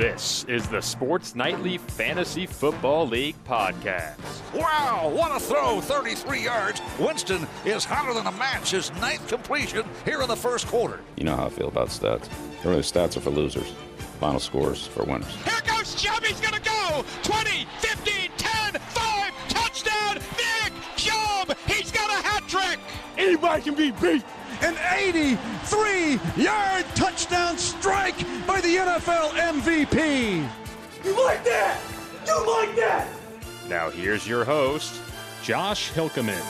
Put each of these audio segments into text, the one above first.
This is the Sports Nightly Fantasy Football League podcast. Wow, what a throw! 33 yards. Winston is hotter than a match. His ninth completion here in the first quarter. You know how I feel about stats. Really, stats are for losers. Final scores for winners. Here goes Chubb. He's going to go. 20, 15, 10, 5. Touchdown, Nick Chubb. He's got a hat trick. Anybody can be beat an 83 yard touchdown strike by the NFL MVP. You like that? You like that? Now, here's your host, Josh Hilkeman.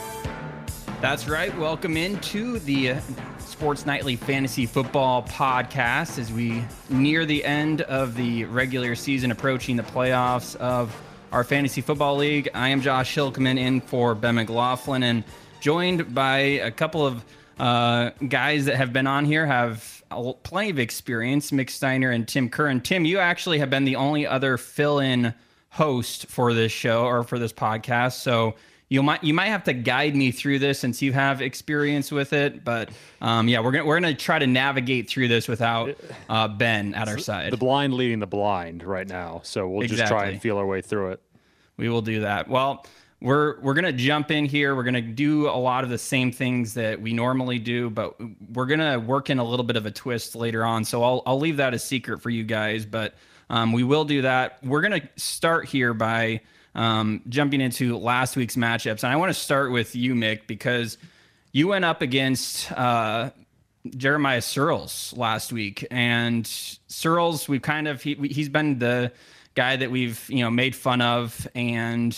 That's right. Welcome into the Sports Nightly Fantasy Football Podcast as we near the end of the regular season, approaching the playoffs of our Fantasy Football League. I am Josh Hilkeman in for Ben McLaughlin and joined by a couple of uh, guys that have been on here have plenty of experience, Mick Steiner and Tim Curran. Tim, you actually have been the only other fill-in host for this show or for this podcast, so you might you might have to guide me through this since you have experience with it. But um, yeah, we're gonna we're gonna try to navigate through this without uh, Ben at our side. The blind leading the blind right now, so we'll exactly. just try and feel our way through it. We will do that. Well we're we're gonna jump in here. We're gonna do a lot of the same things that we normally do, but we're gonna work in a little bit of a twist later on. So I'll I'll leave that a secret for you guys, but um, we will do that. We're gonna start here by um, jumping into last week's matchups, and I want to start with you, Mick, because you went up against uh, Jeremiah Searles last week, and Searles, we've kind of he, he's been the guy that we've you know made fun of and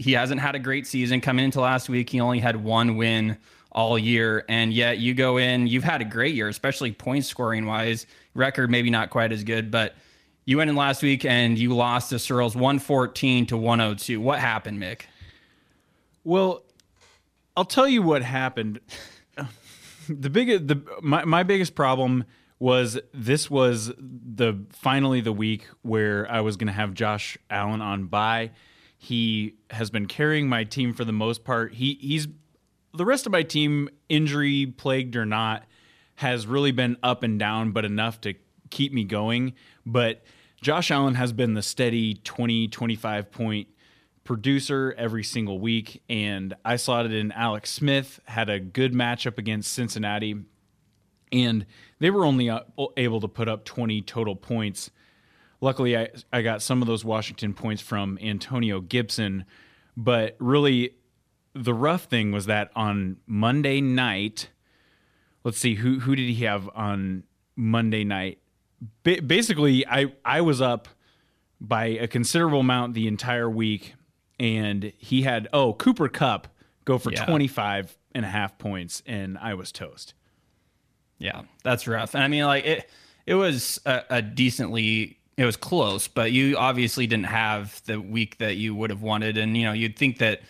he hasn't had a great season coming into last week. He only had one win all year, and yet you go in, you've had a great year, especially point scoring wise. Record maybe not quite as good, but you went in last week and you lost to Searles 114 to 102. What happened, Mick? Well, I'll tell you what happened. the big the my, my biggest problem was this was the finally the week where I was going to have Josh Allen on bye he has been carrying my team for the most part. He he's the rest of my team, injury plagued or not, has really been up and down, but enough to keep me going. But Josh Allen has been the steady 20, 25 point producer every single week. And I slotted in Alex Smith, had a good matchup against Cincinnati. And they were only uh, able to put up 20 total points luckily I, I got some of those Washington points from Antonio Gibson, but really the rough thing was that on Monday night, let's see who who did he have on Monday night? Ba- basically, I I was up by a considerable amount the entire week, and he had oh Cooper Kupp go for yeah. 25 and a half points, and I was toast. Yeah, that's rough. And I mean, like it, it was a, a decently it was close, but you obviously didn't have the week that you would have wanted. And, you know, you'd think that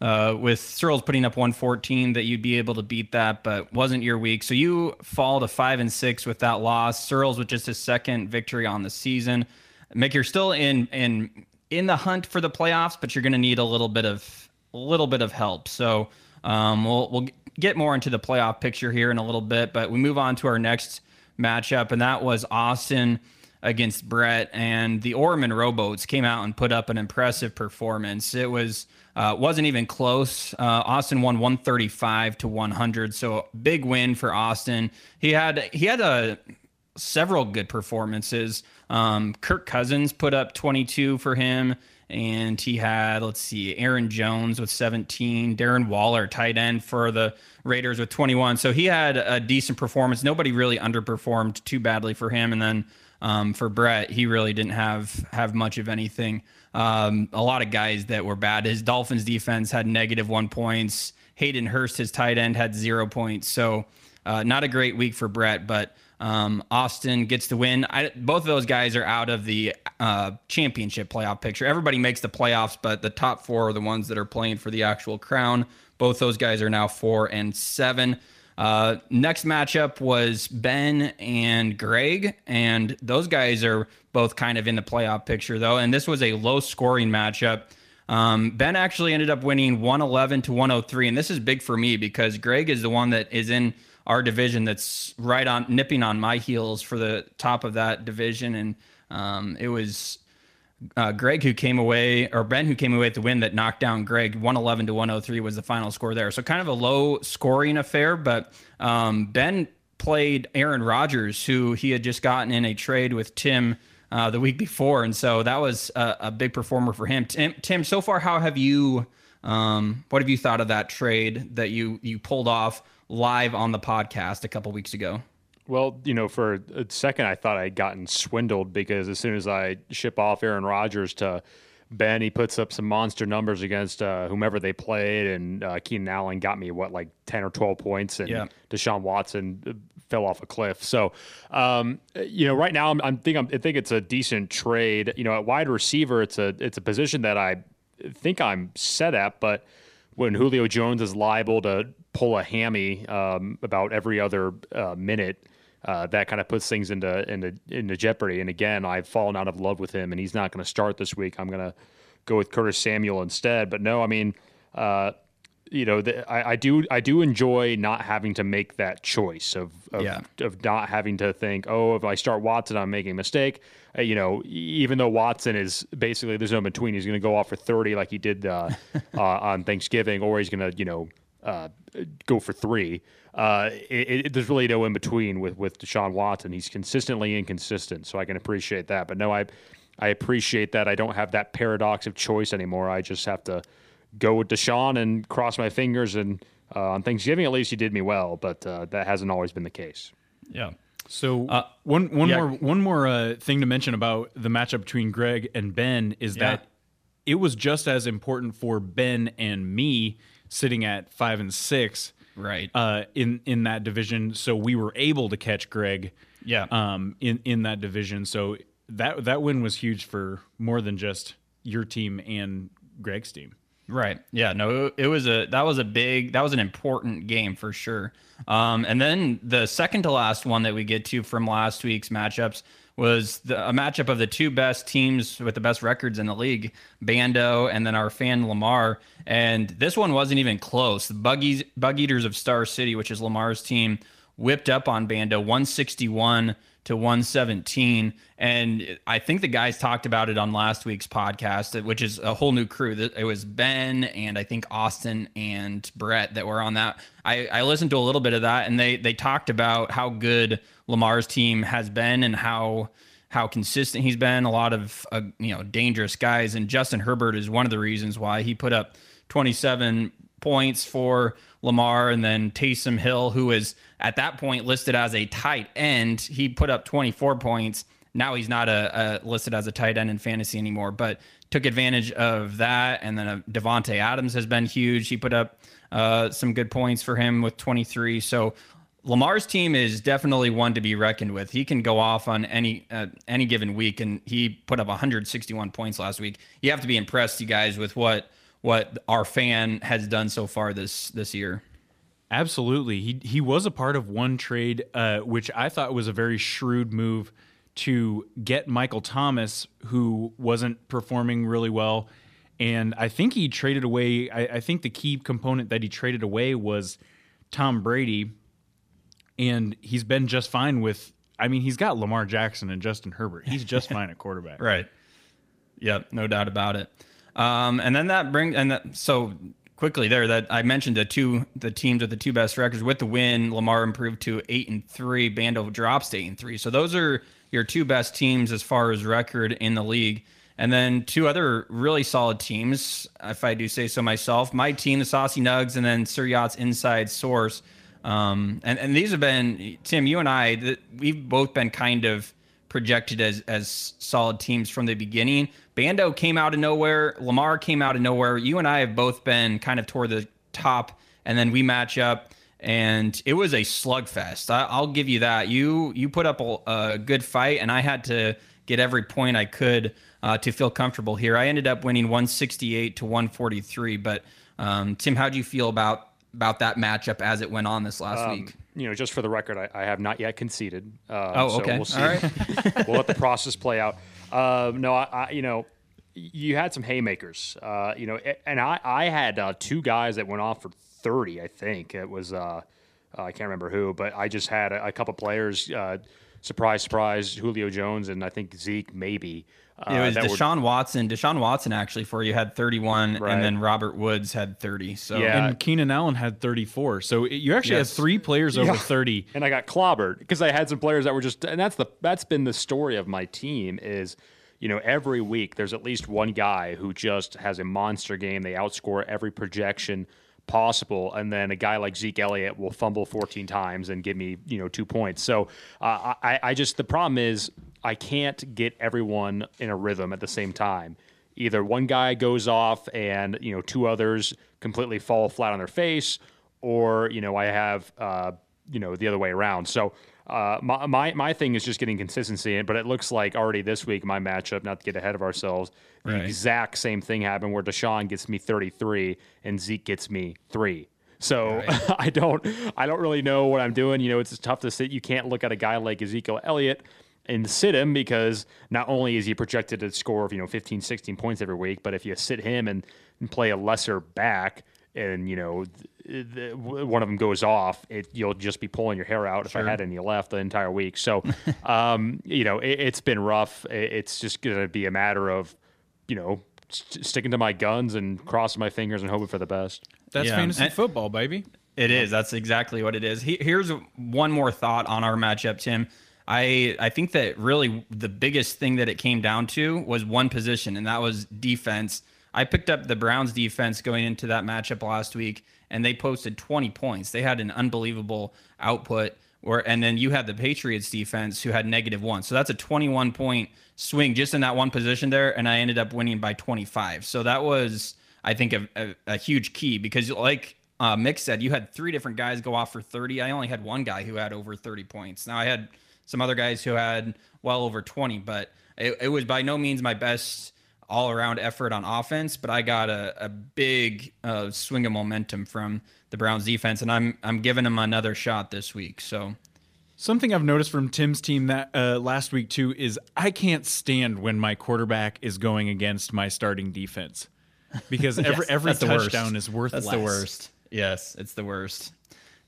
uh, with Searles putting up 114 that you'd be able to beat that, but wasn't your week. So you fall to five and six with that loss. Searles with just his second victory on the season. Mick, you're still in in in the hunt for the playoffs, but you're going to need a little bit of a little bit of help. So um, we'll we'll get more into the playoff picture here in a little bit, but we move on to our next matchup, and that was Austin against Brett, and the Orman rowboats came out and put up an impressive performance. It was uh, wasn't even close. Uh, Austin won 135 to 100, so big win for Austin. He had he had a uh, several good performances. Um, Kirk Cousins put up 22 for him, and he had let's see, Aaron Jones with 17, Darren Waller tight end for the Raiders with 21. So he had a decent performance. Nobody really underperformed too badly for him, and then um, for Brett, he really didn't have have much of anything. Um, a lot of guys that were bad. His Dolphins defense had negative one points. Hayden Hurst, his tight end, had zero points. So uh, not a great week for Brett, but um, Austin gets the win. I, both of those guys are out of the uh, championship playoff picture. Everybody makes the playoffs, but the top four are the ones that are playing for the actual crown. Both those guys are now four and seven. Uh, next matchup was Ben and Greg, and those guys are both kind of in the playoff picture, though. And this was a low scoring matchup. Um, ben actually ended up winning 111 to 103, and this is big for me because Greg is the one that is in our division that's right on nipping on my heels for the top of that division. And Um, it was uh, Greg who came away, or Ben who came away with the win that knocked down Greg. 111 to 103 was the final score there. So kind of a low scoring affair, but um, Ben played Aaron Rodgers, who he had just gotten in a trade with Tim uh, the week before, and so that was a, a, big performer for him. Tim, Tim, so far, how have you? Um, what have you thought of that trade that you you pulled off live on the podcast a couple weeks ago? Well, you know, for a second, I thought I'd gotten swindled because as soon as I ship off Aaron Rodgers to Ben, he puts up some monster numbers against uh, whomever they played, and uh, Keenan Allen got me what like ten or twelve points, and yeah. Deshaun Watson uh, fell off a cliff. So, um, you know, right now I'm, I'm think I'm, I think it's a decent trade. You know, at wide receiver, it's a it's a position that I think I'm set at, but when Julio Jones is liable to pull a hammy um, about every other uh, minute uh, that kind of puts things into into into jeopardy. And again, I've fallen out of love with him, and he's not going to start this week. I'm going to go with Curtis Samuel instead. But no, I mean, uh, you know, the, I, I, do I do enjoy not having to make that choice of of, yeah. of not having to think, oh, if I start Watson, I'm making a mistake. Uh, you know, even though Watson is basically there's no between. He's going to go off for 30 like he did uh, uh on Thanksgiving, or he's going to you know uh, go for three. Uh, it, it, there's really no in between with with Deshaun Watson. He's consistently inconsistent, so I can appreciate that. But no, I I appreciate that I don't have that paradox of choice anymore. I just have to go with Deshaun and cross my fingers. And uh, on Thanksgiving, at least, he did me well, but uh, that hasn't always been the case. Yeah. So uh, one one yeah. more one more uh, thing to mention about the matchup between Greg and Ben is yeah. that it was just as important for Ben and me sitting at five and six right uh, in in that division. So we were able to catch Greg, yeah, um, in in that division. So that that win was huge for more than just your team and Greg's team. Right. Yeah. No, it was a that was a big that was an important game for sure. Um, and then the second to last one that we get to from last week's matchups was the, a matchup of the two best teams with the best records in the league, Bando and then our fan Lamar. And this one wasn't even close. The Buggies, Bug Eaters of Star City, which is Lamar's team, whipped up on Bando 161 to 117. And I think the guys talked about it on last week's podcast, which is a whole new crew. It was Ben and I think Austin and Brett that were on that. I, I listened to a little bit of that and they they talked about how good Lamar's team has been and how how consistent he's been. A lot of uh, you know dangerous guys, and Justin Herbert is one of the reasons why he put up 27 points for Lamar, and then Taysom Hill, who is at that point listed as a tight end, he put up 24 points. Now he's not a, a listed as a tight end in fantasy anymore, but took advantage of that. And then uh, Davante Adams has been huge. He put up uh, some good points for him with 23. So Lamar's team is definitely one to be reckoned with. He can go off on any uh, any given week, and he put up 161 points last week. You have to be impressed, you guys, with what what our fan has done so far this this year. Absolutely, he he was a part of one trade, uh, which I thought was a very shrewd move to get Michael Thomas, who wasn't performing really well, and I think he traded away. I, I think the key component that he traded away was Tom Brady and he's been just fine with. I mean, he's got Lamar Jackson and Justin Herbert. He's just fine at quarterback. Right. Yep, no doubt about it. Um, and then that brings and that, so quickly there that I mentioned the two the teams with the two best records with the win. Lamar improved to eight and three. Bando drops to eight and three. So those are your two best teams as far as record in the league. And then two other really solid teams, if I do say so myself. My team, the Saucy Nugs, and then Sir Yacht's Inside Source um, and, and these have been, Tim, you and I, we've both been kind of projected as, as solid teams from the beginning. Bando came out of nowhere. Lamar came out of nowhere. You and I have both been kind of toward the top, and then we match up and it was a slugfest. I, will give you that. You you put up a, a, good fight, and I had to get every point I could uh, to feel comfortable here. I ended up winning 168 to 143. But um, Tim, how do you feel about about that matchup as it went on this last um, week? You know, just for the record, I, I have not yet conceded. Uh, oh, okay. So we'll see. All right. we'll let the process play out. Uh, no, I, I, you know, you had some haymakers. Uh, you know, and I, I had uh, two guys that went off for thirty. I think it was. Uh, I can't remember who, but I just had a, a couple players surprise, surprise, Julio Jones and I think Zeke maybe. Uh, it was Deshaun were, Watson. Deshaun Watson actually for you had 31, right. and then Robert Woods had 30. So yeah, and Keenan Allen had 34. So you actually yes. had three players over yeah. 30. And I got clobbered because I had some players that were just, and that's the that's been the story of my team is you know, every week there's at least one guy who just has a monster game. They outscore every projection possible, and then a guy like Zeke Elliott will fumble 14 times and give me, you know, two points. So uh, I, I just the problem is I can't get everyone in a rhythm at the same time. Either one guy goes off and you know two others completely fall flat on their face, or you know I have uh, you know the other way around. So uh, my, my my thing is just getting consistency in, but it looks like already this week my matchup, not to get ahead of ourselves, the right. exact same thing happened where Deshaun gets me 33 and Zeke gets me three. So right. I don't I don't really know what I'm doing. You know, it's tough to sit. You can't look at a guy like Ezekiel Elliott and sit him because not only is he projected to score of you know 15 16 points every week but if you sit him and, and play a lesser back and you know one of them goes off, it, you'll just be pulling your hair out sure. if I had any left the entire week. So, um, you know, it, has been rough. it's just going to be a matter of, you know, st- sticking to my guns and crossing my fingers and hoping for the best. That's yeah. fantasy and football, baby. It is. That's exactly what it is. He, here's one more thought on our matchup, Tim. I I think that really the biggest thing that it came down to was one position, and that was defense. I picked up the Browns defense going into that matchup last week, and they posted 20 points. They had an unbelievable output. Or and then you had the Patriots defense who had negative one. So that's a 21 point swing just in that one position there, and I ended up winning by 25. So that was, I think, a, a, a huge key because like uh, Mick said, you had three different guys go off for 30. I only had one guy who had over 30 points. Now I had some other guys who had well over 20, but it, it was by no means my best all around effort on offense, but I got a, a big uh, swing of momentum from the Browns defense, and I'm I'm giving them another shot this week. So something I've noticed from Tim's team that uh, last week too is I can't stand when my quarterback is going against my starting defense because yes, every every touchdown is worth that's less. the worst. Yes, it's the worst.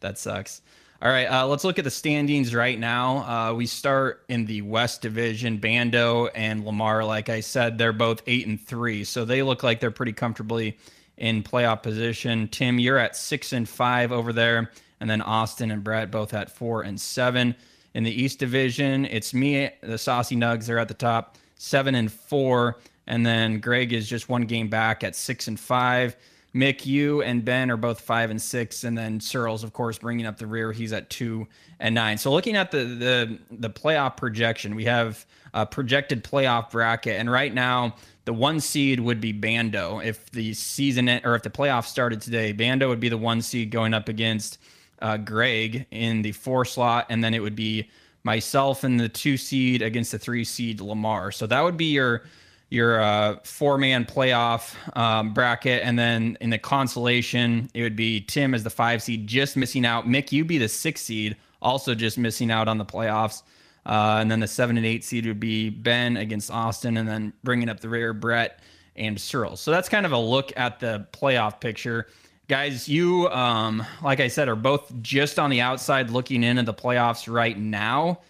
That sucks. All right, uh, let's look at the standings right now. Uh, we start in the West Division. Bando and Lamar, like I said, they're both eight and three, so they look like they're pretty comfortably in playoff position. Tim, you're at six and five over there, and then Austin and Brett both at four and seven. In the East Division, it's me, the Saucy Nugs, they're at the top, seven and four, and then Greg is just one game back at six and five. Mick, you and Ben are both five and six, and then Searles, of course, bringing up the rear. He's at two and nine. So looking at the the the playoff projection, we have a projected playoff bracket, and right now the one seed would be Bando. If the season or if the playoffs started today, Bando would be the one seed going up against uh, Greg in the four slot, and then it would be myself in the two seed against the three seed Lamar. So that would be your your uh, four man playoff um, bracket. And then in the consolation, it would be Tim as the five seed, just missing out. Mick, you'd be the six seed, also just missing out on the playoffs. Uh, and then the seven and eight seed would be Ben against Austin, and then bringing up the rear, Brett and Searle. So that's kind of a look at the playoff picture. Guys, you, um, like I said, are both just on the outside looking in at the playoffs right now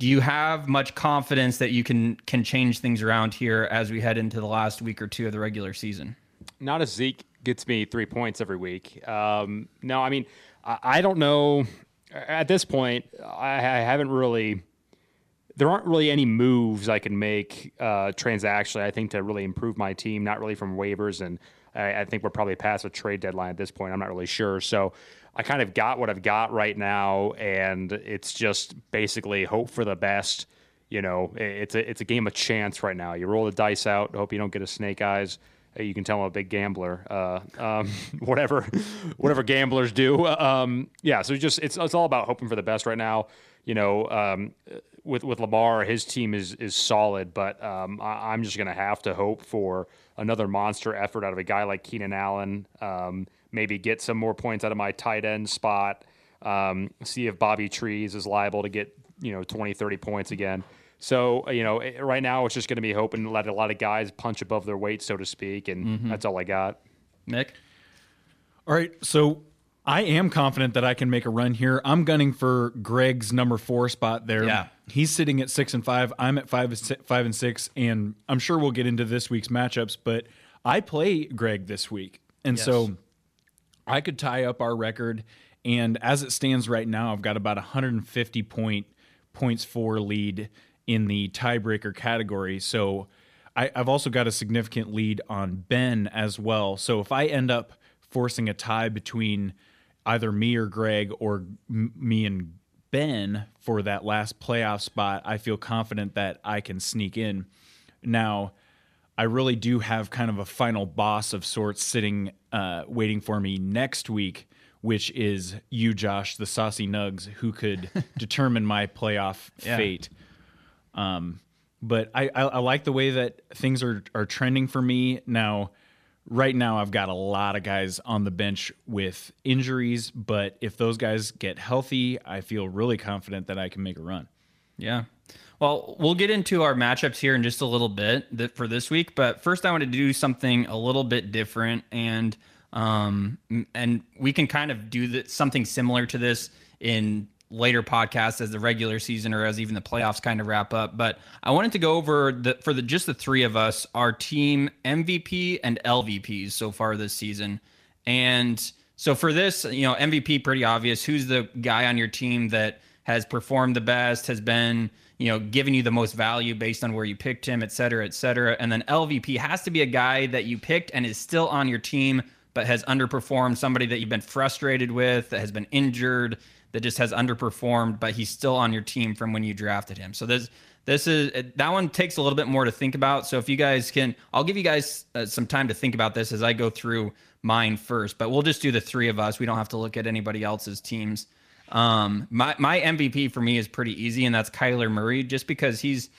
do you have much confidence that you can can change things around here as we head into the last week or two of the regular season? Not as Zeke gets me three points every week. Um, no, I mean, I, I, don't know. At this point, I, I, haven't really. There aren't really any moves I can make uh, transactionally. I think to really improve my team, not really from waivers, and I, I think we're probably past a trade deadline at this point. I'm not really sure. So I kind of got what I've got right now, and it's just basically hope for the best. You know, it's a it's a game of chance right now. You roll the dice out, hope you don't get a snake eyes. You can tell I'm a big gambler. Uh, um, whatever, whatever gamblers do. Um, yeah, so just it's it's all about hoping for the best right now. You know, um, with with Lamar, his team is is solid, but um, I, am just gonna have to hope for another monster effort out of a guy like Keenan Allen. Um, maybe get some more points out of my tight end spot. Um, see if Bobby Trees is liable to get, you know, 20, 30 points again. So, you know, right now it's just going to be hoping to let a lot of guys punch above their weight, so to speak. And mm-hmm. that's all I got. Nick? All right. So I am confident that I can make a run here. I'm gunning for Greg's number four spot there. Yeah. He's sitting at six and five. I'm at five, five and six, and I'm sure we'll get into this week's matchups. But I play Greg this week, and Yes. so I could tie up our record. And as it stands right now, I've got about 150 point points for lead in the tiebreaker category. So I, I've also got a significant lead on Ben as well. So if I end up forcing a tie between either me or Greg or m- me and Ben for that last playoff spot, I feel confident that I can sneak in. Now, I really do have kind of a final boss of sorts sitting, uh, waiting for me next week, which is you, Josh, the saucy nugs, who could determine my playoff Yeah. fate. Um, but I, I, I like the way that things are are trending for me now. Right now, I've got a lot of guys on the bench with injuries, but if those guys get healthy, I feel really confident that I can make a run. Yeah. Well, we'll get into our matchups here in just a little bit for this week, but first I want to do something a little bit different and um and we can kind of do that something similar to this in later podcasts as the regular season or as even the playoffs kind of wrap up. But I wanted to go over the for the just the three of us, our team MVP and LVPs so far this season. And so for this, you know, MVP pretty obvious. Who's the guy on your team that has performed the best, has been, you know, giving you the most value based on where you picked him, et cetera, et cetera. And then LVP has to be a guy that you picked and is still on your team, but has underperformed, somebody that you've been frustrated with, that has been injured, that just has underperformed, but he's still on your team from when you drafted him. So this this is that one takes a little bit more to think about. So if you guys can, I'll give you guys uh, some time to think about this as I go through mine first. But we'll just do the three of us. We don't have to look at anybody else's teams. Um, my my MVP for me is pretty easy, and that's Kyler Murray, just because he's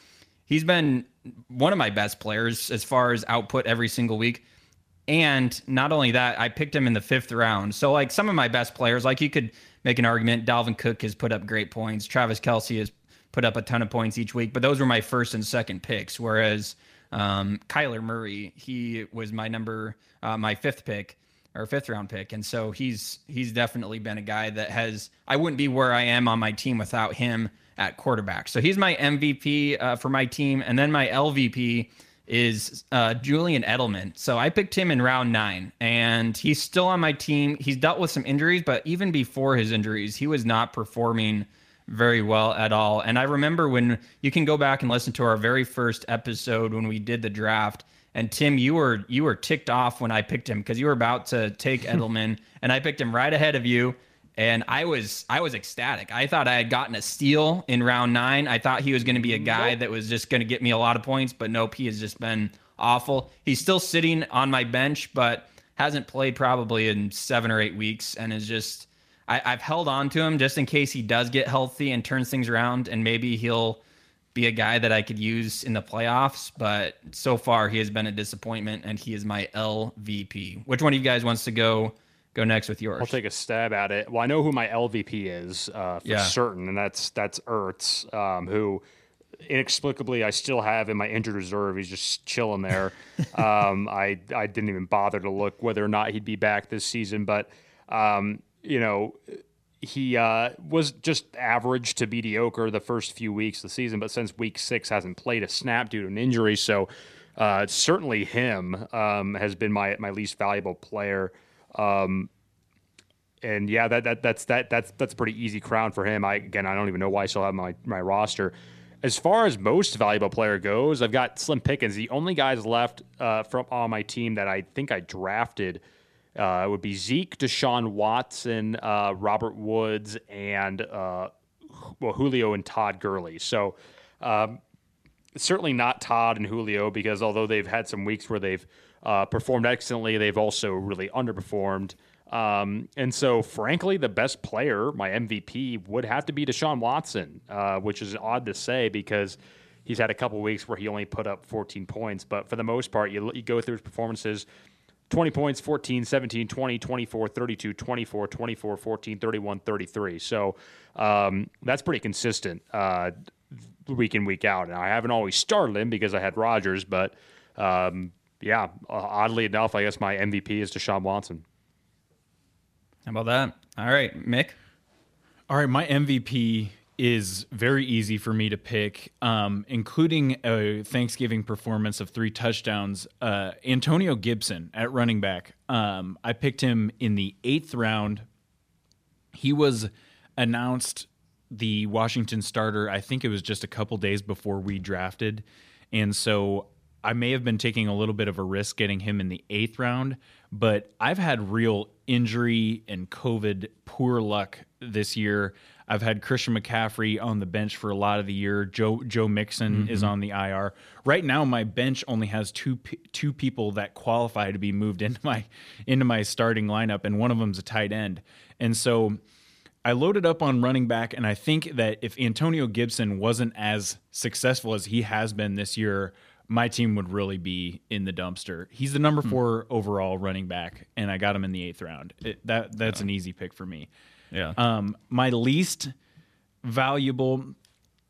he's been one of my best players as far as output every single week. And not only that, I picked him in the fifth round. So like some of my best players, like you could make an argument, Dalvin Cook has put up great points, Travis Kelce has put up a ton of points each week, but those were my first and second picks. Whereas um, Kyler Murray, he was my number, uh, my fifth pick or fifth round pick, and so he's he's definitely been a guy that has. I wouldn't be where I am on my team without him at quarterback. So he's my MVP uh, for my team, and then my LVP is uh, Julian Edelman. So I picked him in round nine, and he's still on my team. He's dealt with some injuries, but even before his injuries, he was not performing very well at all. And I remember when you can go back and listen to our very first episode when we did the draft. And Tim, you were you were ticked off when I picked him because you were about to take Edelman, and I picked him right ahead of you. And I was I was ecstatic. I thought I had gotten a steal in round nine. I thought he was going to be a guy that was just going to get me a lot of points, but nope, he has just been awful. He's still sitting on my bench, but hasn't played probably in seven or eight weeks, and is just I, I've held on to him just in case he does get healthy and turns things around, and maybe he'll be a guy that I could use in the playoffs. But so far, he has been a disappointment, and he is my LVP. Which one of you guys wants to go go next with yours? I'll take a stab at it. Well, I know who my LVP is uh, for Yeah. certain, and that's that's Ertz, um, who inexplicably I still have in my injured reserve. He's just chilling there. um, I I didn't even bother to look whether or not he'd be back this season, but um, you know. He uh, was just average to mediocre the first few weeks of the season, but since week six hasn't played a snap due to an injury. So uh, certainly him um, has been my my least valuable player. Um, and yeah, that, that that's that that's that's a pretty easy crown for him. I again, I don't even know why I still have my my roster. As far as most valuable player goes, I've got Slim Pickens. The only guys left uh, from on my team that I think I drafted uh, it would be Zeke, Deshaun Watson, uh, Robert Woods, and uh, well Julio and Todd Gurley. So. Um, certainly not Todd and Julio because although they've had some weeks where they've uh, performed excellently, they've also really underperformed. Um, and so, frankly, the best player, my MVP, would have to be Deshaun Watson, uh, which is odd to say because he's had a couple weeks where he only put up 14 points. But for the most part, you, you go through his performances 20 points, 14, 17, 20, 24, 32, 24, 24, 14, 31, 33. So um, that's pretty consistent uh, week in, week out. And I haven't always started him because I had Rodgers, but um, yeah, uh, oddly enough, I guess my MVP is Deshaun Watson. How about that? All right, Mick. All right, my MVP is very easy for me to pick, um, including a Thanksgiving performance of three touchdowns. Uh, Antonio Gibson at running back. Um, I picked him in the eighth round. He was announced the Washington starter. I think it was just a couple days before we drafted, and so I may have been taking a little bit of a risk getting him in the eighth round. But I've had real injury and COVID poor luck this year. I've had Christian McCaffrey on the bench for a lot of the year. Joe Joe Mixon Mm-hmm. is on the IR. Right now, my bench only has two two people that qualify to be moved into my into my starting lineup, and one of them's a tight end. And so I loaded up on running back, and I think that if Antonio Gibson wasn't as successful as he has been this year, my team would really be in the dumpster. He's the number four overall running back, and I got him in the eighth round. It, that that's an easy pick for me. Yeah. Um, my least valuable,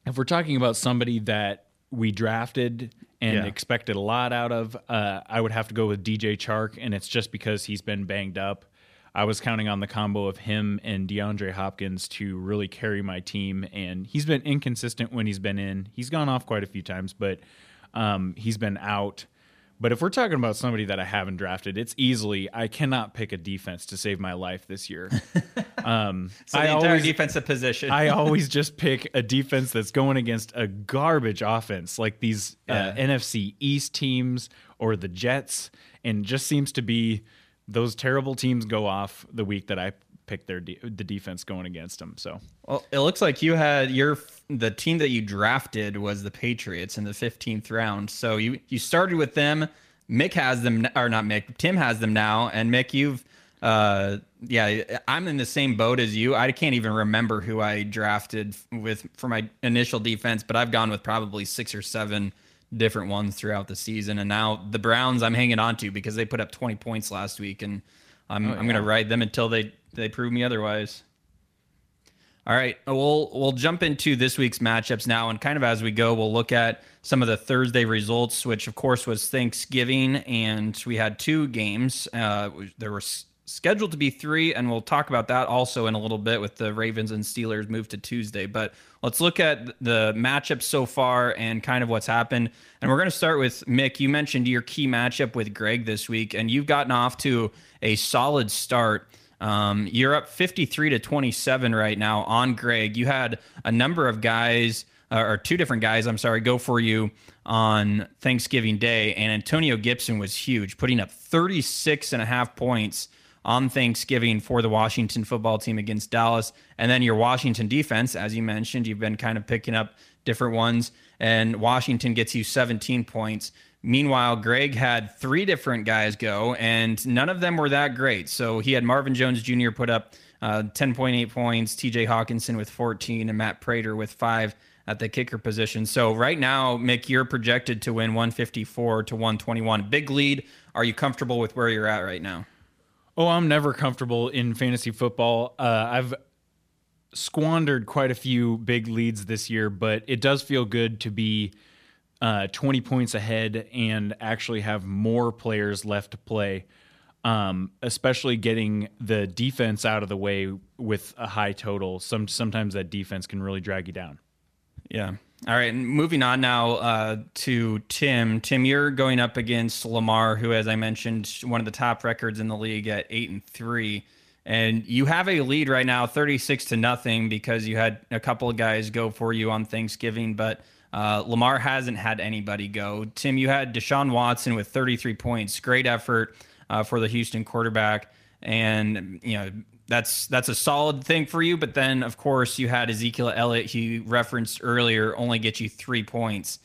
if we're talking about somebody that we drafted and Yeah. expected a lot out of, uh, I would have to go with DJ Chark, and it's just because he's been banged up. I was counting on the combo of him and DeAndre Hopkins to really carry my team, and he's been inconsistent when he's been in. He's gone off quite a few times, but um, he's been out. But if we're talking about somebody that I haven't drafted, it's easily I cannot pick a defense to save my life this year. Um, so the I entire always defensive position. I always just pick a defense that's going against a garbage offense, like these uh. NFC East teams or the Jets, and just seems to be those terrible teams go off the week that I pick their de- the defense going against them. So Well, it looks like you had your the team that you drafted was the Patriots in the 15th round. So you you started with them. Mick has them or not Mick. Tim has them now, and Mick, you've uh yeah, I'm in the same boat as you. I can't even remember who I drafted with for my initial defense, but I've gone with probably six or seven different ones throughout the season. And now the Browns I'm hanging on to because they put up 20 points last week, and I'm I'm gonna ride them until they they prove me otherwise. All right, we'll we'll jump into this week's matchups now, and kind of as we go, we'll look at some of the Thursday results, which of course was Thanksgiving, and we had two games. Uh, there were s- scheduled to be three, and we'll talk about that also in a little bit with the Ravens and Steelers moved to Tuesday. But let's look at the matchups so far and kind of what's happened. And we're going to start with Mick. You mentioned your key matchup with Greg this week, and you've gotten off to a solid start. Um, you're up 53 to 27 right now on Greg. You had a number of guys, uh, or two different guys, I'm sorry, go for you on Thanksgiving Day. And Antonio Gibson was huge, putting up 36 and a half points on Thanksgiving for the Washington football team against Dallas. And then your Washington defense, as you mentioned, you've been kind of picking up different ones. And Washington gets you 17 points. Meanwhile, Greg had three different guys go, and none of them were that great. So he had Marvin Jones Jr. put up uh, 10.8 points, TJ Hockenson with 14, and Matt Prater with five at the kicker position. So right now, Mick, you're projected to win 154 to 121. Big lead. Are you comfortable with where you're at right now? Oh, I'm never comfortable in fantasy football. Uh, I've squandered quite a few big leads this year, but it does feel good to be uh, 20 points ahead and actually have more players left to play. Um, especially getting the defense out of the way with a high total. Some sometimes that defense can really drag you down. Yeah. All right. And moving on now uh, to Tim. Tim, you're going up against Lamar, who, as I mentioned, one of the top records in the league at eight and three. And you have a lead right now, 36 to nothing, because you had a couple of guys go for you on Thanksgiving, but uh, Lamar hasn't had anybody go. Tim, you had Deshaun Watson with 33 points. Great effort uh, for the Houston quarterback. And, you know, that's that's a solid thing for you. But then, of course, you had Ezekiel Elliott, he referenced earlier, only get you three points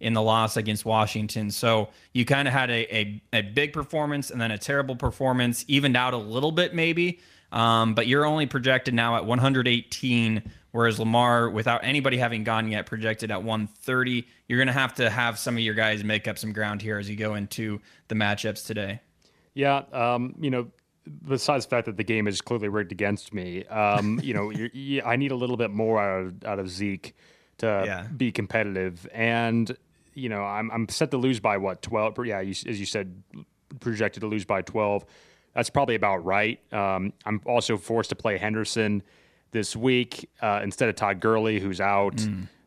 in the loss against Washington. So you kind of had a, a, a big performance and then a terrible performance, evened out a little bit maybe. Um, but you're only projected now at 118, whereas Lamar, without anybody having gone yet, projected at 130. You're going to have to have some of your guys make up some ground here as you go into the matchups today. Yeah, um, you know, besides the fact that the game is clearly rigged against me, um, you know, you're, you, I need a little bit more out of, out of Zeke to Yeah. be competitive, and you know, I'm I'm set to lose by what twelve? Yeah, you, as you said, projected to lose by twelve. That's probably about right. Um, I'm also forced to play Henderson this week uh, instead of Todd Gurley, who's out.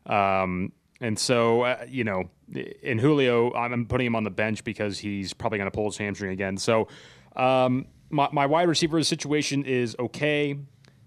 Um, and so, uh, you know, in Julio, I'm putting him on the bench because he's probably going to pull his hamstring again. So, um, my, my wide receiver situation is okay,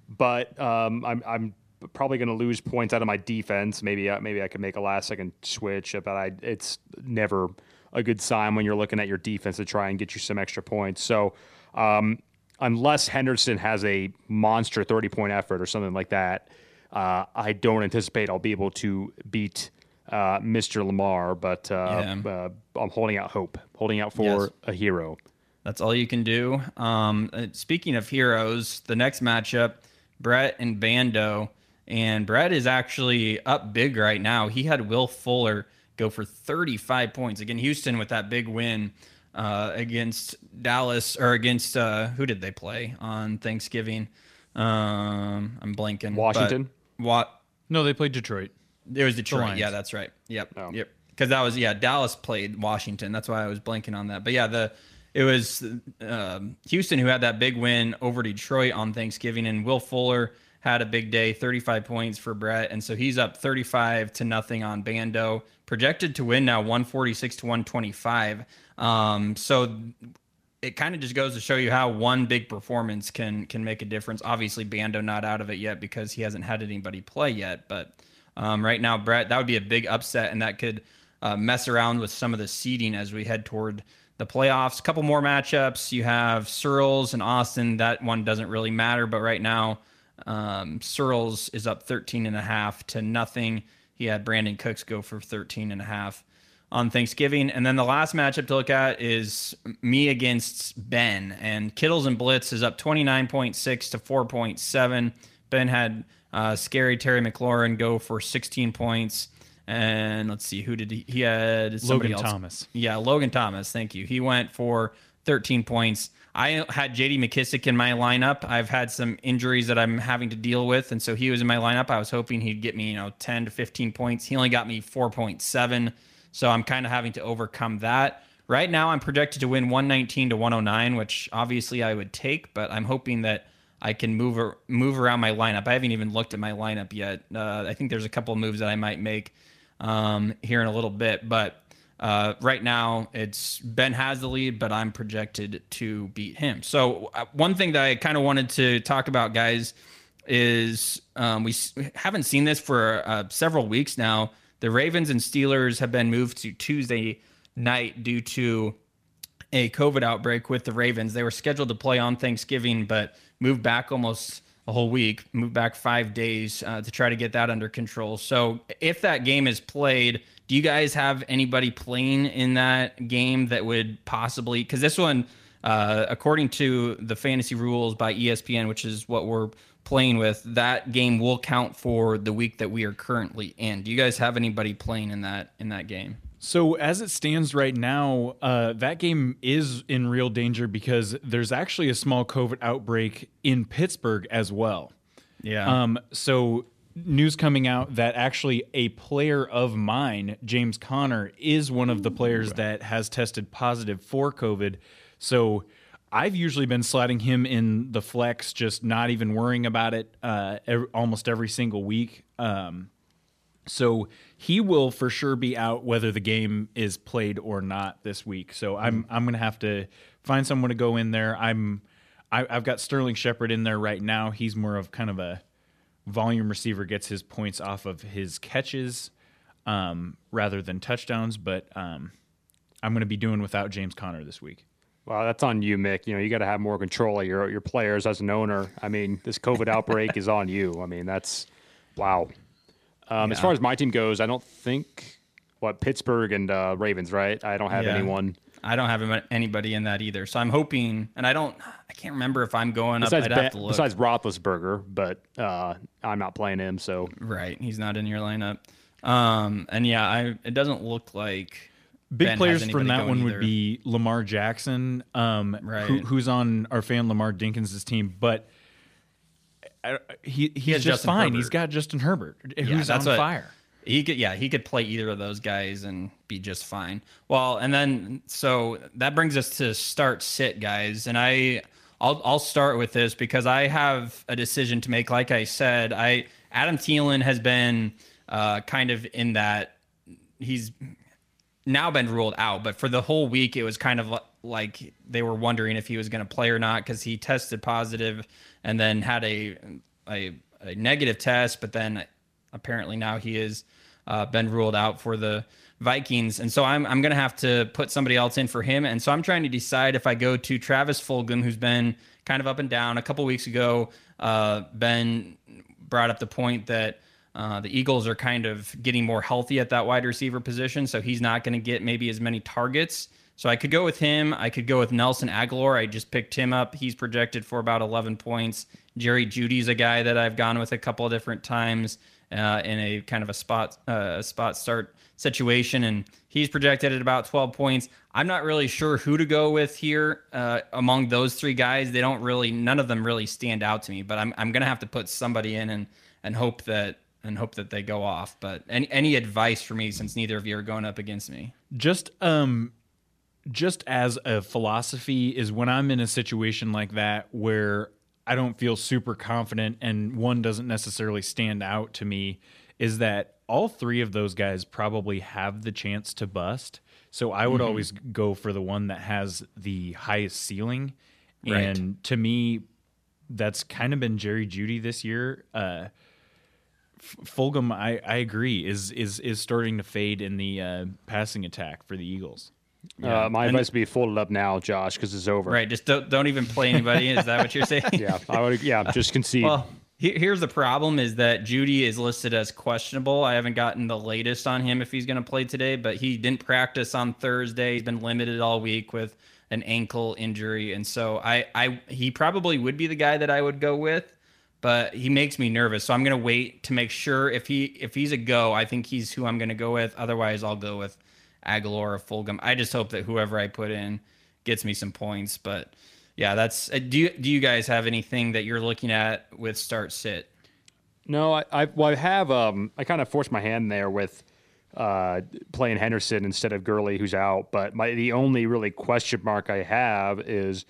but um, I'm, I'm probably going to lose points out of my defense. Maybe uh, maybe I could make a last second switch, but I it's never a good sign when you're looking at your defense to try and get you some extra points. So um, unless Henderson has a monster 30 point effort or something like that, uh, I don't anticipate I'll be able to beat uh, Mr. Lamar. But uh, Yeah. uh, I'm holding out hope, holding out for Yes. a hero. That's all you can do. Um, uh, speaking of heroes, the next matchup, Brett and Bando. And Brett is actually up big right now. He had Will Fuller go for 35 points. Again, Houston with that big win uh, against Dallas, or against, uh, who did they play on Thanksgiving? Um, I'm blanking. Washington? What? No, they played Detroit. It was Detroit. Lions. Yeah, that's right. Yep. Oh. Yep. Because that was yeah, Dallas played Washington. That's why I was blanking on that. But yeah, the it was um, Houston who had that big win over Detroit on Thanksgiving, and Will Fuller had a big day, 35 points for Brett, and so he's up 35 to nothing on Bando, projected to win now 146 to 125. Um, so it kind of just goes to show you how one big performance can can make a difference. Obviously, Bando not out of it yet because he hasn't had anybody play yet. But um, right now, Brett, that would be a big upset, and that could uh, mess around with some of the seeding as we head toward the playoffs. A couple more matchups. You have Searles and Austin. That one doesn't really matter, but right now, um, Searles is up 13 and a half to nothing. He had Brandin Cooks go for 13 and a half on Thanksgiving. And then the last matchup to look at is me against Ben. And Kittles and Blitz is up 29.6 to 4.7. Ben had uh, scary Terry McLaurin go for 16 points. And let's see, who did he? He had somebody Logan else. Thomas. Yeah, Logan Thomas. Thank you. He went for 13 points. I had JD McKissic in my lineup. I've had some injuries that I'm having to deal with. And so he was in my lineup. I was hoping he'd get me, you know, 10 to 15 points. He only got me 4.7. So I'm kind of having to overcome that. Right now, I'm projected to win 119 to 109, which obviously I would take, but I'm hoping that I can move ar- move around my lineup. I haven't even looked at my lineup yet. Uh, I think there's a couple of moves that I might make um, here in a little bit, but uh, right now it's Ben has the lead, but I'm projected to beat him. So uh, one thing that I kind of wanted to talk about, guys, is um, we s- haven't seen this for uh, several weeks now. The Ravens and Steelers have been moved to Tuesday night due to a COVID outbreak with the Ravens. They were scheduled to play on Thanksgiving, but moved back almost a whole week, moved back five days uh, to try to get that under control. So, if that game is played, do you guys have anybody playing in that game that would possibly? Because this one, uh, according to the fantasy rules by ESPN, which is what we're playing with, that game will count for the week that we are currently in. Do you guys have anybody playing in that in that game? So as it stands right now, uh, that game is in real danger because there's actually a small COVID outbreak in Pittsburgh as well. Yeah. Um, so news coming out that actually a player of mine, James Conner, is one of the players that has tested positive for COVID. So I've usually been sliding him in the flex, just not even worrying about it uh, ev- almost every single week. Um, so he will for sure be out whether the game is played or not this week. So I'm I'm gonna have to find someone to go in there. I'm I, I've got Sterling Shepard in there right now. He's more of kind of a volume receiver, gets his points off of his catches um, rather than touchdowns. But um, I'm gonna be doing without James Conner this week. Well, that's on you, Mick. You know, you got to have more control of your your players as an owner. I mean, this COVID outbreak is on you. I mean, that's wow. Um, As far as my team goes, I don't think what Pittsburgh and uh, Ravens, right? I don't have Yeah. anyone I don't have anybody in that either. So I'm hoping, and I don't, I can't remember if I'm going up. besides I'd to look. besides Roethlisberger, but uh, I'm not playing him. So right, he's not in your lineup. Um, and yeah, I it doesn't look like Big Ben players from that one either. would be Lamar Jackson, um, Right. who, who's on our fan Lamar Dinkins' team, but I, he he's has just Justin fine. Herbert. He's got Justin Herbert, who's that's on what- fire. he could yeah he could play either of those guys and be just fine. Well, and then so that brings us to start sit guys, and I I'll I'll start with this because I have a decision to make. Like I said, I Adam Thielen has been uh, kind of in that he's now been ruled out, but for the whole week it was kind of like they were wondering if he was going to play or not because he tested positive and then had a, a, a negative test, but then apparently now he has uh, been ruled out for the Vikings, and so I'm I'm going to have to put somebody else in for him, and so I'm trying to decide if I go to Travis Fulgham, who's been kind of up and down. A couple weeks ago, uh, Ben brought up the point that. Uh, the Eagles are kind of getting more healthy at that wide receiver position, so he's not going to get maybe as many targets. So I could go with him. I could go with Nelson Agholor. I just picked him up. He's projected for about 11 points. Jerry Jeudy's a guy that I've gone with a couple of different times uh, in a kind of a spot uh, spot start situation, and he's projected at about 12 points. I'm not really sure who to go with here uh, among those three guys. They don't really, none of them really stand out to me. But I'm I'm gonna have to put somebody in and and hope that and hope that they go off. But any any advice for me since neither of you are going up against me? Just um just as a philosophy is when I'm in a situation like that where I don't feel super confident and one doesn't necessarily stand out to me is that all three of those guys probably have the chance to bust. So I would mm-hmm. always go for the one that has the highest ceiling. Right. And to me, that's kind of been Jerry Jeudy this year. Uh, Fulgham, I, I agree, is is is starting to fade in the uh, passing attack for the Eagles. Yeah. Uh, my and advice would be fold it up now, Josh, because it's over. Right. Just don't, don't even play anybody. is that what you're saying? yeah. I would. Yeah. Just concede. Well, here's the problem: is that Jeudy is listed as questionable. I haven't gotten the latest on him if he's going to play today, but he didn't practice on Thursday. He's been limited all week with an ankle injury, and so I, I, he probably would be the guy that I would go with. But he makes me nervous, so I'm going to wait to make sure if he if he's a go. I think he's who I'm going to go with. Otherwise, I'll go with Agholor or Fulgham. I just hope that whoever I put in gets me some points. But yeah, that's. Uh, do you do you guys have anything that you're looking at with start sit? No, I I, well, I have. Um, I kind of forced my hand there with uh, playing Henderson instead of Gurley, who's out. But my the only really question mark I have is.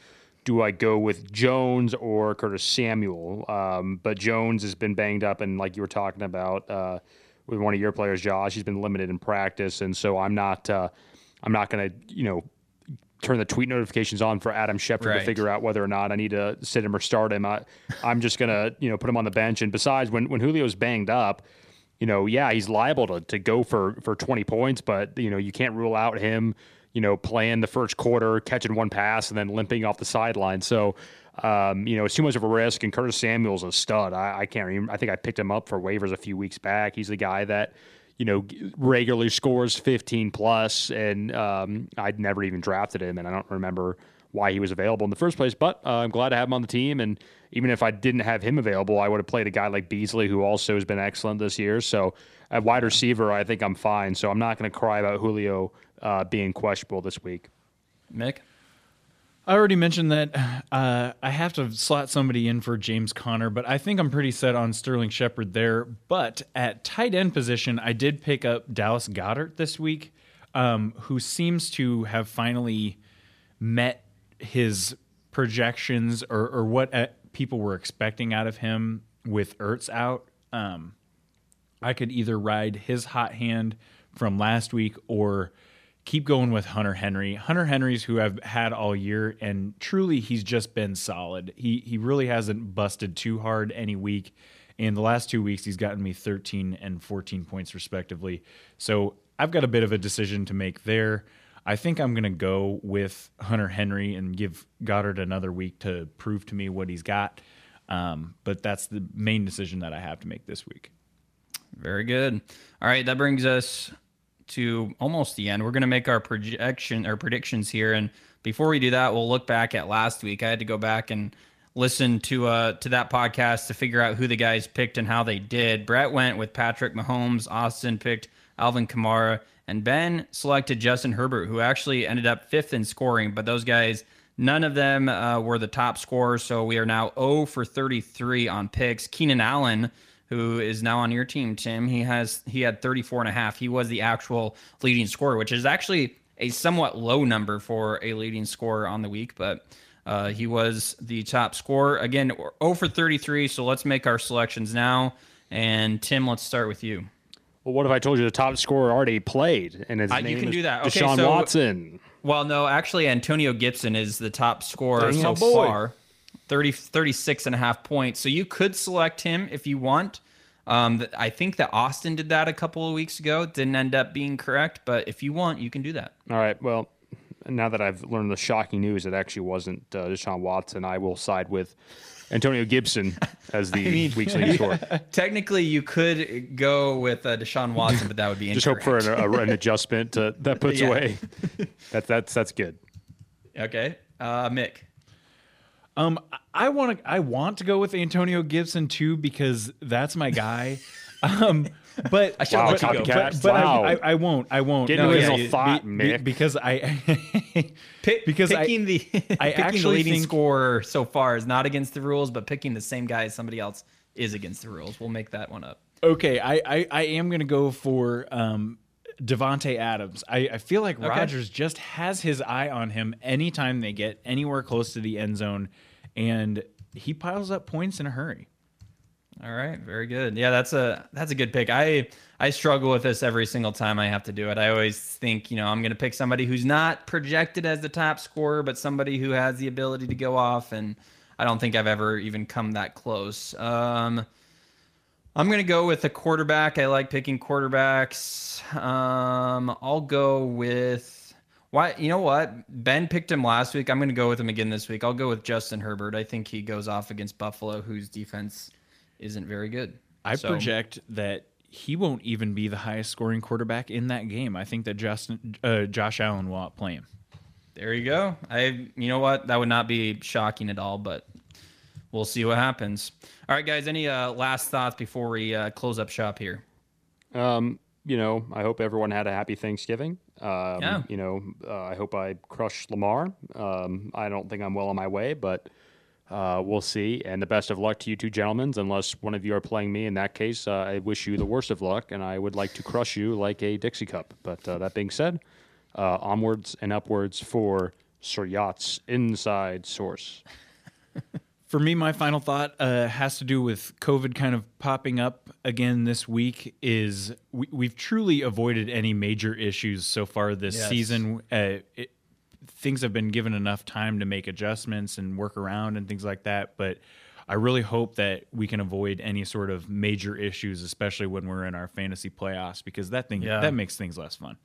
Do I go with Jones or Curtis Samuel? Um, but Jones has been banged up, and like you were talking about, uh, with one of your players, Josh. He's been limited in practice, and so I'm not uh, I'm not going to you know turn the tweet notifications on for Adam Schefter right. to figure out whether or not I need to sit him or start him. I, I'm just going to you know put him on the bench. And besides, when when Julio's banged up, you know, yeah, he's liable to to go for for 20 points, but you know you can't rule out him you know, playing the first quarter, catching one pass, and then limping off the sideline. So um, you know, it's too much of a risk. And Curtis Samuel's a stud. I, I can't remember. I think I picked him up for waivers a few weeks back. He's the guy that, you know, regularly scores 15 plus, and um, I'd never even drafted him, and I don't remember why he was available in the first place. But uh, I'm glad to have him on the team, and even if I didn't have him available, I would have played a guy like Beasley, who also has been excellent this year. So at wide receiver, I think I'm fine. So I'm not going to cry about Julio uh, being questionable this week. Mick. I already mentioned that uh, I have to slot somebody in for James Conner, but I think I'm pretty set on Sterling Shepard there. But at tight end position, I did pick up Dallas Goedert this week, um, who seems to have finally met his projections or, or what uh, people were expecting out of him with Ertz out. Um, I could either ride his hot hand from last week or keep going with Hunter Henry. Hunter Henry's who I've had all year, and truly he's just been solid. He he really hasn't busted too hard any week. In the last two weeks, he's gotten me 13 and 14 points respectively. So I've got a bit of a decision to make there. I think I'm going to go with Hunter Henry and give Goedert another week to prove to me what he's got. Um, but that's the main decision that I have to make this week. Very good. All right, that brings us to almost the end. We're going to make our projection or predictions here, and before we do that, we'll look back at last week. I had to go back and listen to uh to that podcast to figure out who the guys picked and how they did. Brett went with Patrick Mahomes. Austin picked Alvin Kamara, and Ben selected Justin Herbert, who actually ended up fifth in scoring. But those guys, none of them uh, were the top scorers. So we are now 0 for 33 on picks. Keenan Allen who is now on your team, Tim. He has he had 34 and a half. He was the actual leading scorer, which is actually a somewhat low number for a leading scorer on the week, but uh, he was the top scorer. Again, 0 for 33, so let's make our selections now. And Tim, let's start with you. Well, what if I told you the top scorer already played and his Uh, name you can is do that. Okay, Deshaun so- Watson? Well, no, actually, Antonio Gibson is the top scorer Damn, so boy. far 30, 36 and a half points. So you could select him if you want. Um, I think that Austin did that a couple of weeks ago. It didn't end up being correct, but if you want, you can do that. All right. Well, now that I've learned the shocking news, it actually wasn't uh, Deshaun Watson. I will side with Antonio Gibson as the mean- week's leading scorer. Technically, you could go with uh, Deshaun Watson, but that would be Just hope for an, a, an adjustment to, that puts Yeah. away. That's that's that's good. Okay, uh, Mick. Um, I want to. I want to go with Antonio Gibson too because that's my guy. um, but I should've Wow, let you go copycat. but Wow. I, I, I won't. I won't. Get no, original yeah, thought, be- Mick. because I Pick, because I- the I picking the actually leading think- scorer so far is not against the rules, but picking the same guy as somebody else is against the rules. We'll make that one up. Okay, I, I, I am going to go for um, Davante Adams. I, I feel like Rodgers just has his eye on him anytime they get anywhere close to the end zone, and he piles up points in a hurry. All right, very good. Yeah, that's a that's a good pick. I I struggle with this every single time I have to do it. I always think, you know, I'm going to pick somebody who's not projected as the top scorer, but somebody who has the ability to go off and I don't think I've ever even come that close. Um I'm going to go with a quarterback. I like picking quarterbacks. Um I'll go with why you know what? Ben picked him last week. I'm going to go with him again this week. I'll go with Justin Herbert. I think he goes off against Buffalo whose defense isn't very good. I So- project that he won't even be the highest scoring quarterback in that game. I think that Justin uh, Josh Allen will outplay him. There you go. I you know what? That would not be shocking at all, but we'll see what happens. All right, guys, any uh, last thoughts before we uh, close up shop here? Um, you know, I hope everyone had a happy Thanksgiving. Um, Yeah. You know, uh, I hope I crush Lamar. Um, I don't think I'm well on my way, but uh, we'll see. And the best of luck to you two gentlemen. Unless one of you are playing me, in that case, uh, I wish you the worst of luck, and I would like to crush you like a Dixie cup. But uh, that being said, uh, onwards and upwards for Sir Yacht's inside source. For me, my final thought uh, has to do with COVID kind of popping up again this week. Is we, we've truly avoided any major issues so far this Yes. season. Uh, it, things have been given enough time to make adjustments and work around and things like that. But I really hope that we can avoid any sort of major issues, especially when we're in our fantasy playoffs, because that thing Yeah. that makes things less fun.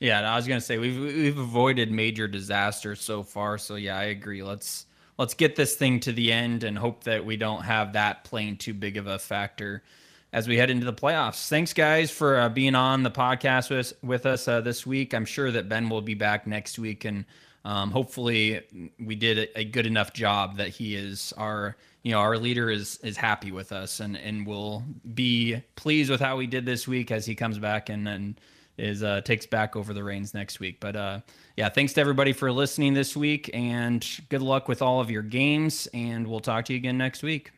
Yeah, and I was gonna say we've we've avoided major disasters so far. So yeah, I agree. Let's let's get this thing to the end and hope that we don't have that playing too big of a factor as we head into the playoffs. Thanks, guys, for uh, being on the podcast with with us uh, this week. I'm sure that Ben will be back next week, and um, hopefully we did a, a good enough job that he is our you know our leader is is happy with us and and will be pleased with how we did this week as he comes back and and is uh, takes back over the reins next week. But uh, yeah, thanks to everybody for listening this week, and good luck with all of your games. And we'll talk to you again next week.